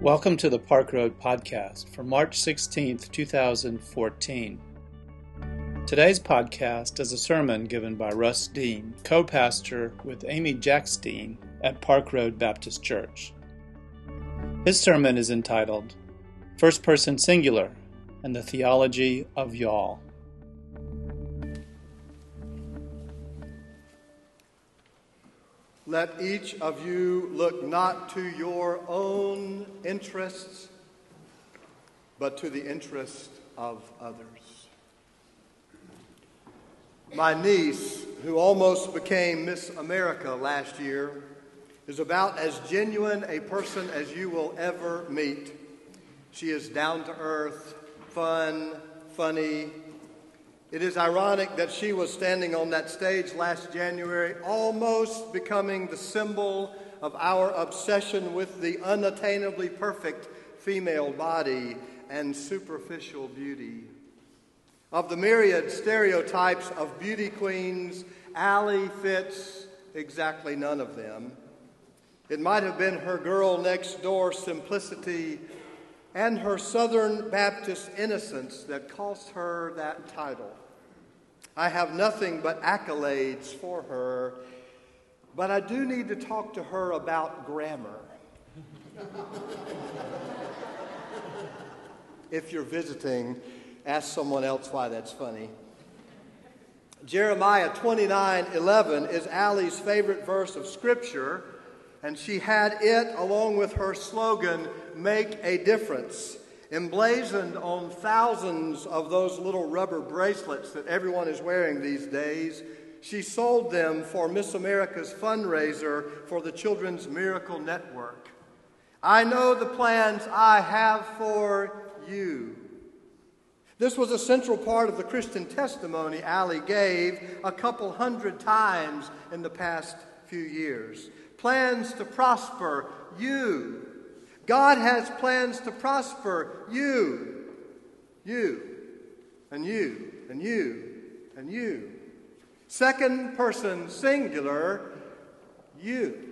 Welcome to the Park Road Podcast for March 16th, 2014. Today's podcast is a sermon given by Russ Dean, co pastor with Amy Jacks Dean at Park Road Baptist Church. His sermon is entitled First Person Singular and the Theology of Y'all. Let each of you look not to your own interests, but to the interest of others. My niece, who almost became Miss America last year, is about as genuine a person as you will ever meet. She is down to earth, fun, funny, it is ironic that she was standing on that stage last January, almost becoming the symbol of our obsession with the unattainably perfect female body and superficial beauty. Of the myriad stereotypes of beauty queens, Allie fits exactly none of them. It might have been her girl next door simplicity and her Southern Baptist innocence that cost her that title. I have nothing but accolades for her, but I do need to talk to her about grammar. if you're visiting, ask someone else why that's funny. Jeremiah 29 11 is Allie's favorite verse of Scripture and she had it along with her slogan, Make a Difference, emblazoned on thousands of those little rubber bracelets that everyone is wearing these days. She sold them for Miss America's fundraiser for the Children's Miracle Network. I know the plans I have for you. This was a central part of the Christian testimony Allie gave a couple hundred times in the past few years plans to prosper you. God has plans to prosper you, you, and you, and you, and you. Second person singular, you.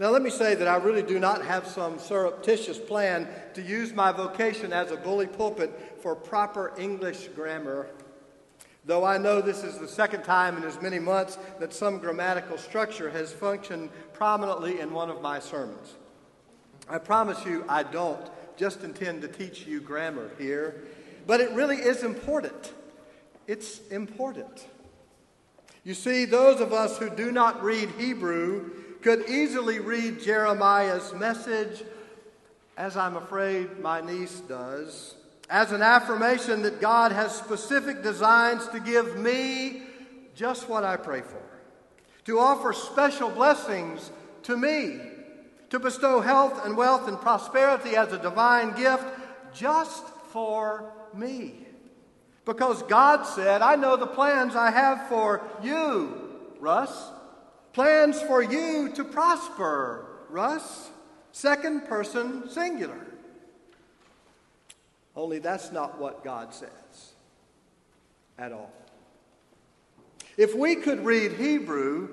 Now, let me say that I really do not have some surreptitious plan to use my vocation as a bully pulpit for proper English grammar though I know this is the second time in as many months that some grammatical structure has functioned prominently in one of my sermons. I promise you, I don't just intend to teach you grammar here, but it really is important. It's important. You see, those of us who do not read Hebrew could easily read Jeremiah's message, as I'm afraid my niece does, as an affirmation that God has specific designs to give me just what I pray for, to offer special blessings to me, to bestow health and wealth and prosperity as a divine gift just for me. Because God said, I know the plans I have for you, Russ. Plans for you to prosper, Russ. Second person singular. Only that's not what God says at all. If we could read Hebrew,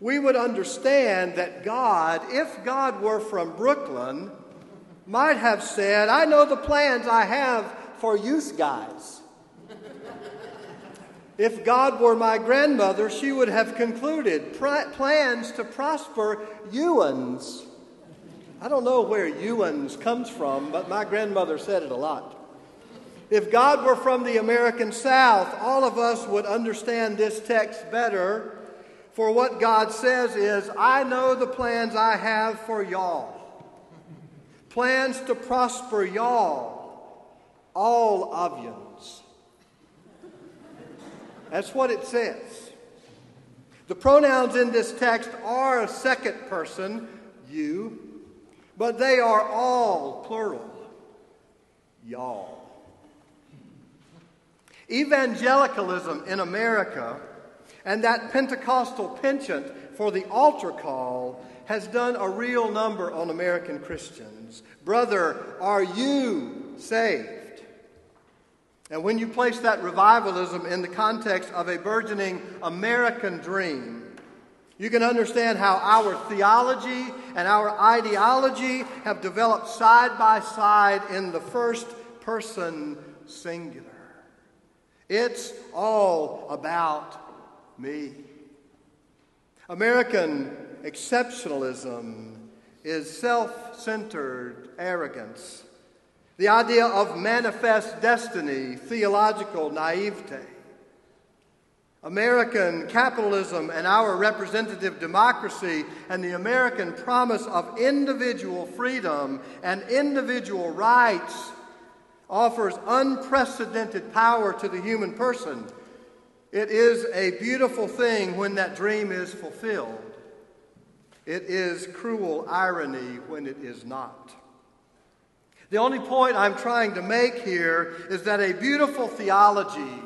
we would understand that God, if God were from Brooklyn, might have said, I know the plans I have for youth guys. if God were my grandmother, she would have concluded plans to prosper Ewans. I don't know where Ewans comes from, but my grandmother said it a lot. If God were from the American South, all of us would understand this text better. For what God says is, I know the plans I have for y'all. Plans to prosper y'all, all of yous. That's what it says. The pronouns in this text are a second person, you, but they are all plural, y'all. Evangelicalism in America and that Pentecostal penchant for the altar call has done a real number on American Christians. Brother, are you saved? And when you place that revivalism in the context of a burgeoning American dream, You can understand how our theology and our ideology have developed side by side in the first person singular. It's all about me. American exceptionalism is self centered arrogance, the idea of manifest destiny, theological naivete. American capitalism and our representative democracy and the American promise of individual freedom and individual rights offers unprecedented power to the human person. It is a beautiful thing when that dream is fulfilled. It is cruel irony when it is not. The only point I'm trying to make here is that a beautiful theology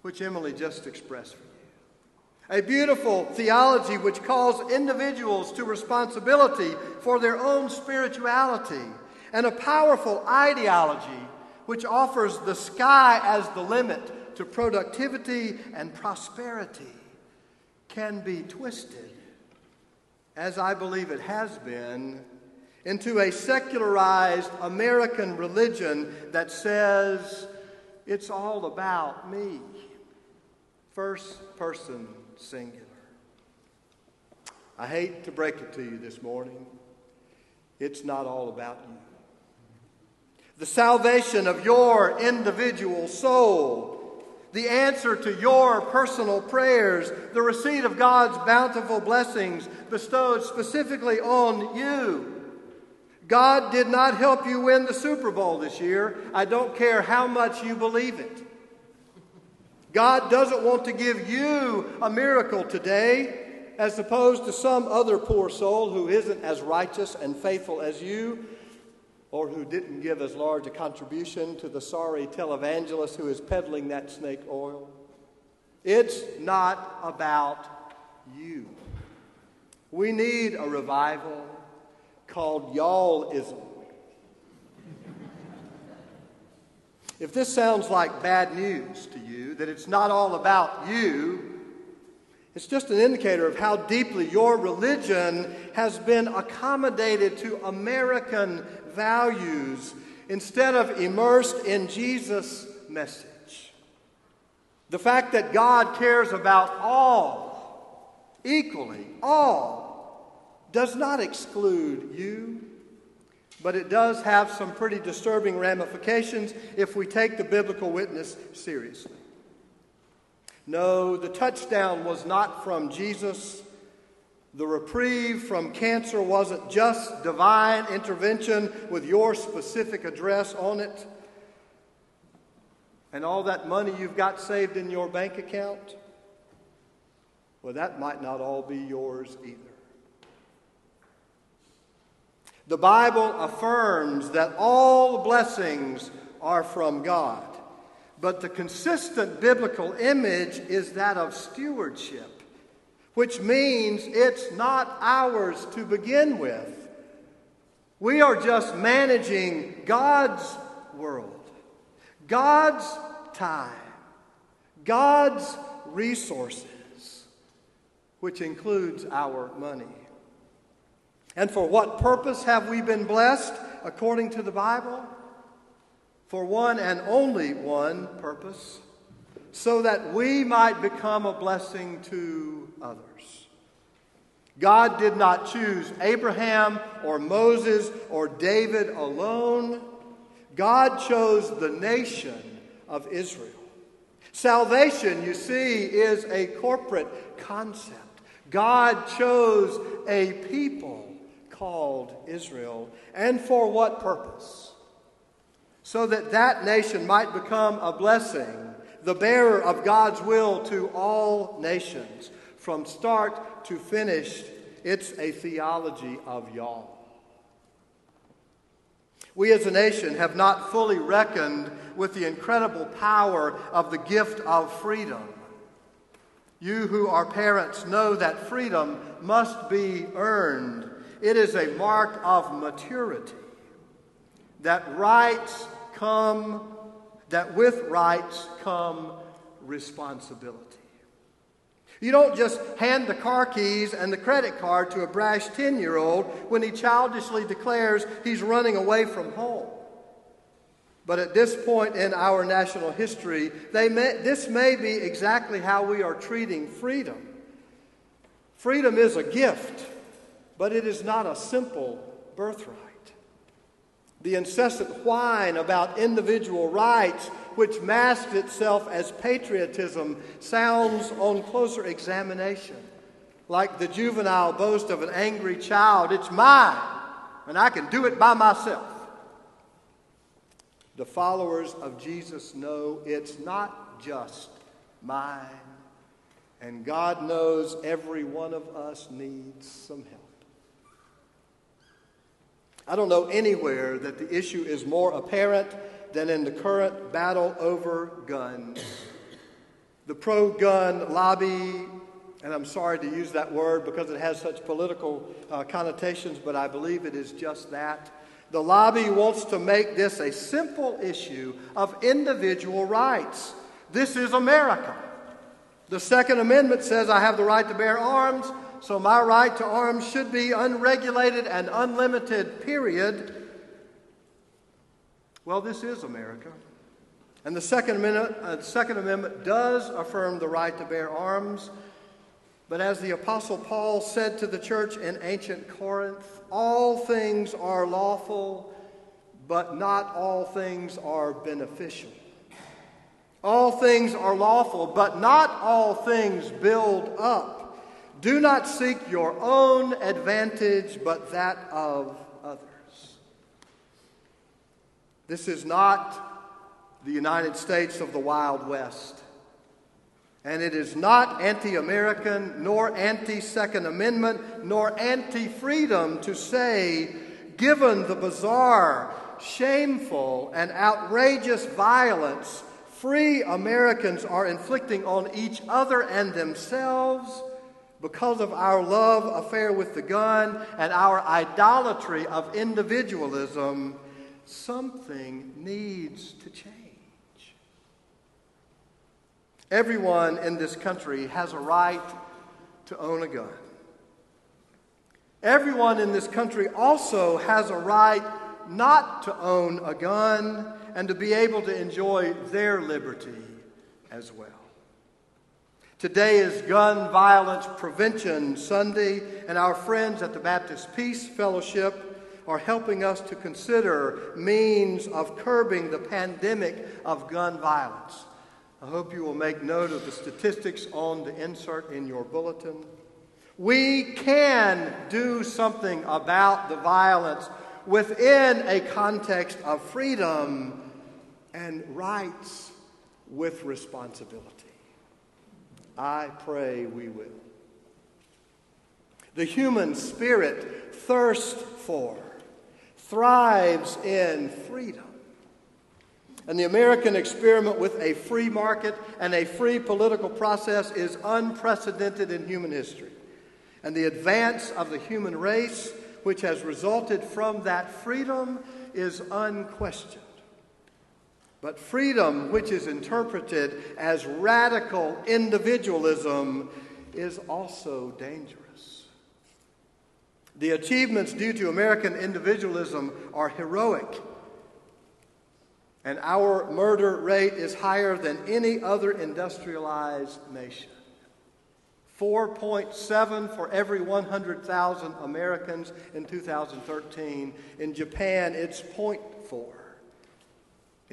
which Emily just expressed for you. A beautiful theology which calls individuals to responsibility for their own spirituality, and a powerful ideology which offers the sky as the limit to productivity and prosperity can be twisted, as I believe it has been, into a secularized American religion that says it's all about me. First person singular. I hate to break it to you this morning. It's not all about you. The salvation of your individual soul, the answer to your personal prayers, the receipt of God's bountiful blessings bestowed specifically on you. God did not help you win the Super Bowl this year. I don't care how much you believe it. God doesn't want to give you a miracle today as opposed to some other poor soul who isn't as righteous and faithful as you or who didn't give as large a contribution to the sorry televangelist who is peddling that snake oil. It's not about you. We need a revival called y'allism. If this sounds like bad news to you, that it's not all about you, it's just an indicator of how deeply your religion has been accommodated to American values instead of immersed in Jesus' message. The fact that God cares about all, equally, all, does not exclude you but it does have some pretty disturbing ramifications if we take the biblical witness seriously. No, the touchdown was not from Jesus. The reprieve from cancer wasn't just divine intervention with your specific address on it and all that money you've got saved in your bank account. Well, that might not all be yours either. The Bible affirms that all blessings are from God, but the consistent biblical image is that of stewardship, which means it's not ours to begin with. We are just managing God's world, God's time, God's resources, which includes our money. And for what purpose have we been blessed according to the Bible? For one and only one purpose so that we might become a blessing to others. God did not choose Abraham or Moses or David alone. God chose the nation of Israel. Salvation, you see, is a corporate concept. God chose a people called Israel. And for what purpose? So that that nation might become a blessing, the bearer of God's will to all nations. From start to finish, it's a theology of y'all. We as a nation have not fully reckoned with the incredible power of the gift of freedom. You who are parents know that freedom must be earned it is a mark of maturity that rights come, that with rights come responsibility. You don't just hand the car keys and the credit card to a brash 10 year old when he childishly declares he's running away from home. But at this point in our national history, may, this may be exactly how we are treating freedom. Freedom is a gift, but it is not a simple birthright. The incessant whine about individual rights, which masks itself as patriotism, sounds on closer examination like the juvenile boast of an angry child it's mine, and I can do it by myself. The followers of Jesus know it's not just mine, and God knows every one of us needs some help. I don't know anywhere that the issue is more apparent than in the current battle over guns. The pro gun lobby, and I'm sorry to use that word because it has such political uh, connotations, but I believe it is just that the lobby wants to make this a simple issue of individual rights. This is America. The Second Amendment says I have the right to bear arms, so my right to arms should be unregulated and unlimited, period. Well, this is America. And the Second Amendment, uh, Second Amendment does affirm the right to bear arms. But as the Apostle Paul said to the church in ancient Corinth, all things are lawful, but not all things are beneficial. All things are lawful, but not all things build up. Do not seek your own advantage, but that of others. This is not the United States of the Wild West. And it is not anti American, nor anti Second Amendment, nor anti freedom to say, given the bizarre, shameful, and outrageous violence free Americans are inflicting on each other and themselves because of our love affair with the gun and our idolatry of individualism, something needs to change. Everyone in this country has a right to own a gun. Everyone in this country also has a right not to own a gun and to be able to enjoy their liberty as well. Today is Gun Violence Prevention Sunday, and our friends at the Baptist Peace Fellowship are helping us to consider means of curbing the pandemic of gun violence. I hope you will make note of the statistics on the insert in your bulletin. We can do something about the violence within a context of freedom and rights with responsibility. I pray we will. The human spirit thirsts for, thrives in freedom. And the American experiment with a free market and a free political process is unprecedented in human history. And the advance of the human race, which has resulted from that freedom, is unquestioned. But freedom, which is interpreted as radical individualism, is also dangerous. The achievements due to American individualism are heroic and our murder rate is higher than any other industrialized nation. 4.7 for every 100,000 Americans in 2013. In Japan, it's 0.4.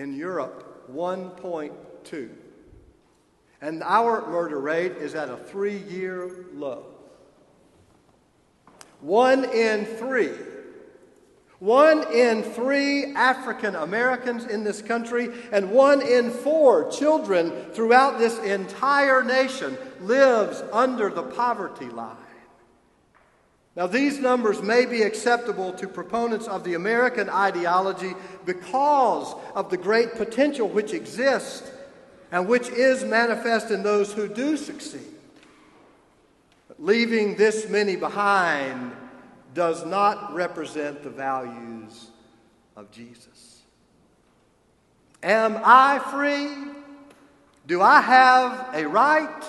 In Europe, 1.2. And our murder rate is at a three year low. One in three one in three African Americans in this country and one in four children throughout this entire nation lives under the poverty line. Now, these numbers may be acceptable to proponents of the American ideology because of the great potential which exists and which is manifest in those who do succeed. But leaving this many behind does not represent the values of Jesus. Am I free? Do I have a right?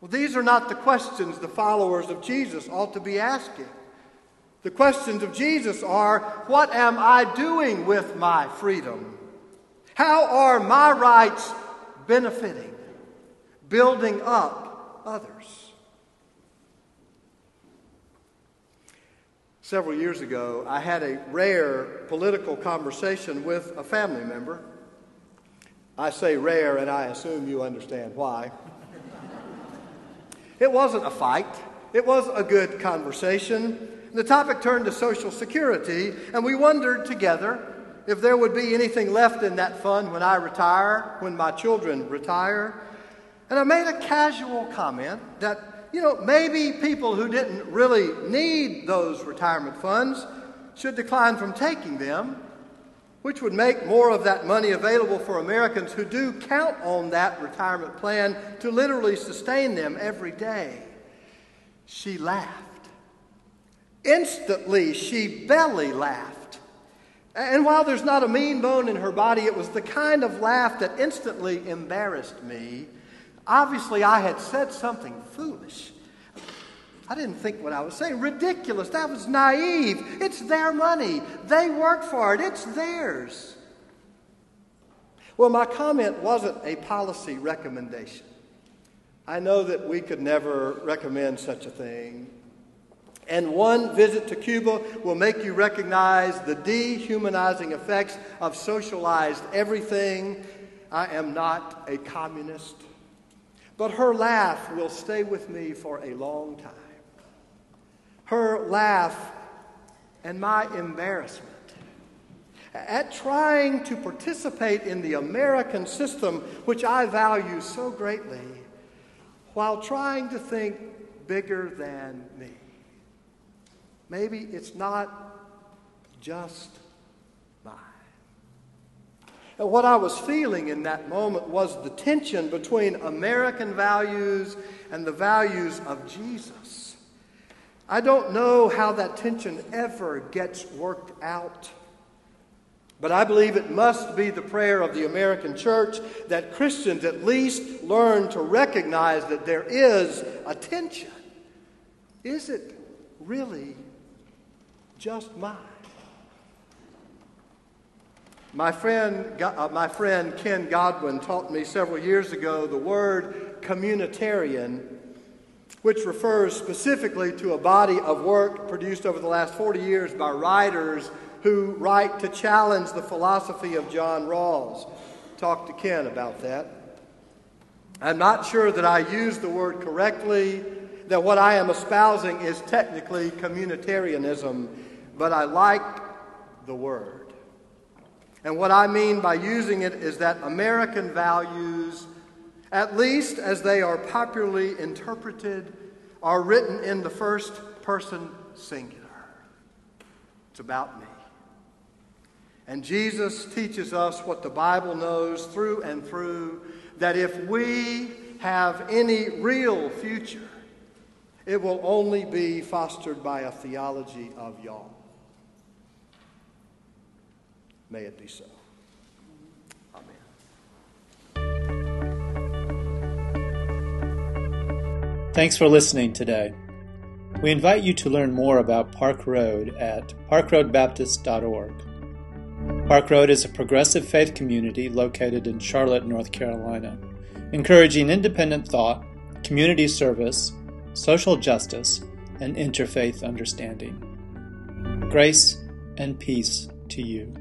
Well, these are not the questions the followers of Jesus ought to be asking. The questions of Jesus are what am I doing with my freedom? How are my rights benefiting, building up others? Several years ago, I had a rare political conversation with a family member. I say rare, and I assume you understand why. It wasn't a fight, it was a good conversation. The topic turned to Social Security, and we wondered together if there would be anything left in that fund when I retire, when my children retire. And I made a casual comment that, you know, maybe people who didn't really need those retirement funds should decline from taking them, which would make more of that money available for Americans who do count on that retirement plan to literally sustain them every day. She laughed. Instantly, she belly laughed. And while there's not a mean bone in her body, it was the kind of laugh that instantly embarrassed me. Obviously, I had said something foolish. I didn't think what I was saying. Ridiculous. That was naive. It's their money. They work for it. It's theirs. Well, my comment wasn't a policy recommendation. I know that we could never recommend such a thing. And one visit to Cuba will make you recognize the dehumanizing effects of socialized everything. I am not a communist. But her laugh will stay with me for a long time. Her laugh and my embarrassment at trying to participate in the American system, which I value so greatly, while trying to think bigger than me. Maybe it's not just mine. And what I was feeling in that moment was the tension between American values and the values of Jesus. I don't know how that tension ever gets worked out. But I believe it must be the prayer of the American church that Christians at least learn to recognize that there is a tension. Is it really just mine. My friend, uh, my friend Ken Godwin taught me several years ago the word communitarian, which refers specifically to a body of work produced over the last 40 years by writers who write to challenge the philosophy of John Rawls. Talk to Ken about that. I'm not sure that I use the word correctly, that what I am espousing is technically communitarianism but I like the word. And what I mean by using it is that American values, at least as they are popularly interpreted, are written in the first person singular. It's about me. And Jesus teaches us what the Bible knows through and through that if we have any real future, it will only be fostered by a theology of y'all. May it be so. Thanks for listening today. We invite you to learn more about Park Road at parkroadbaptist.org. Park Road is a progressive faith community located in Charlotte, North Carolina, encouraging independent thought, community service, social justice, and interfaith understanding. Grace and peace to you.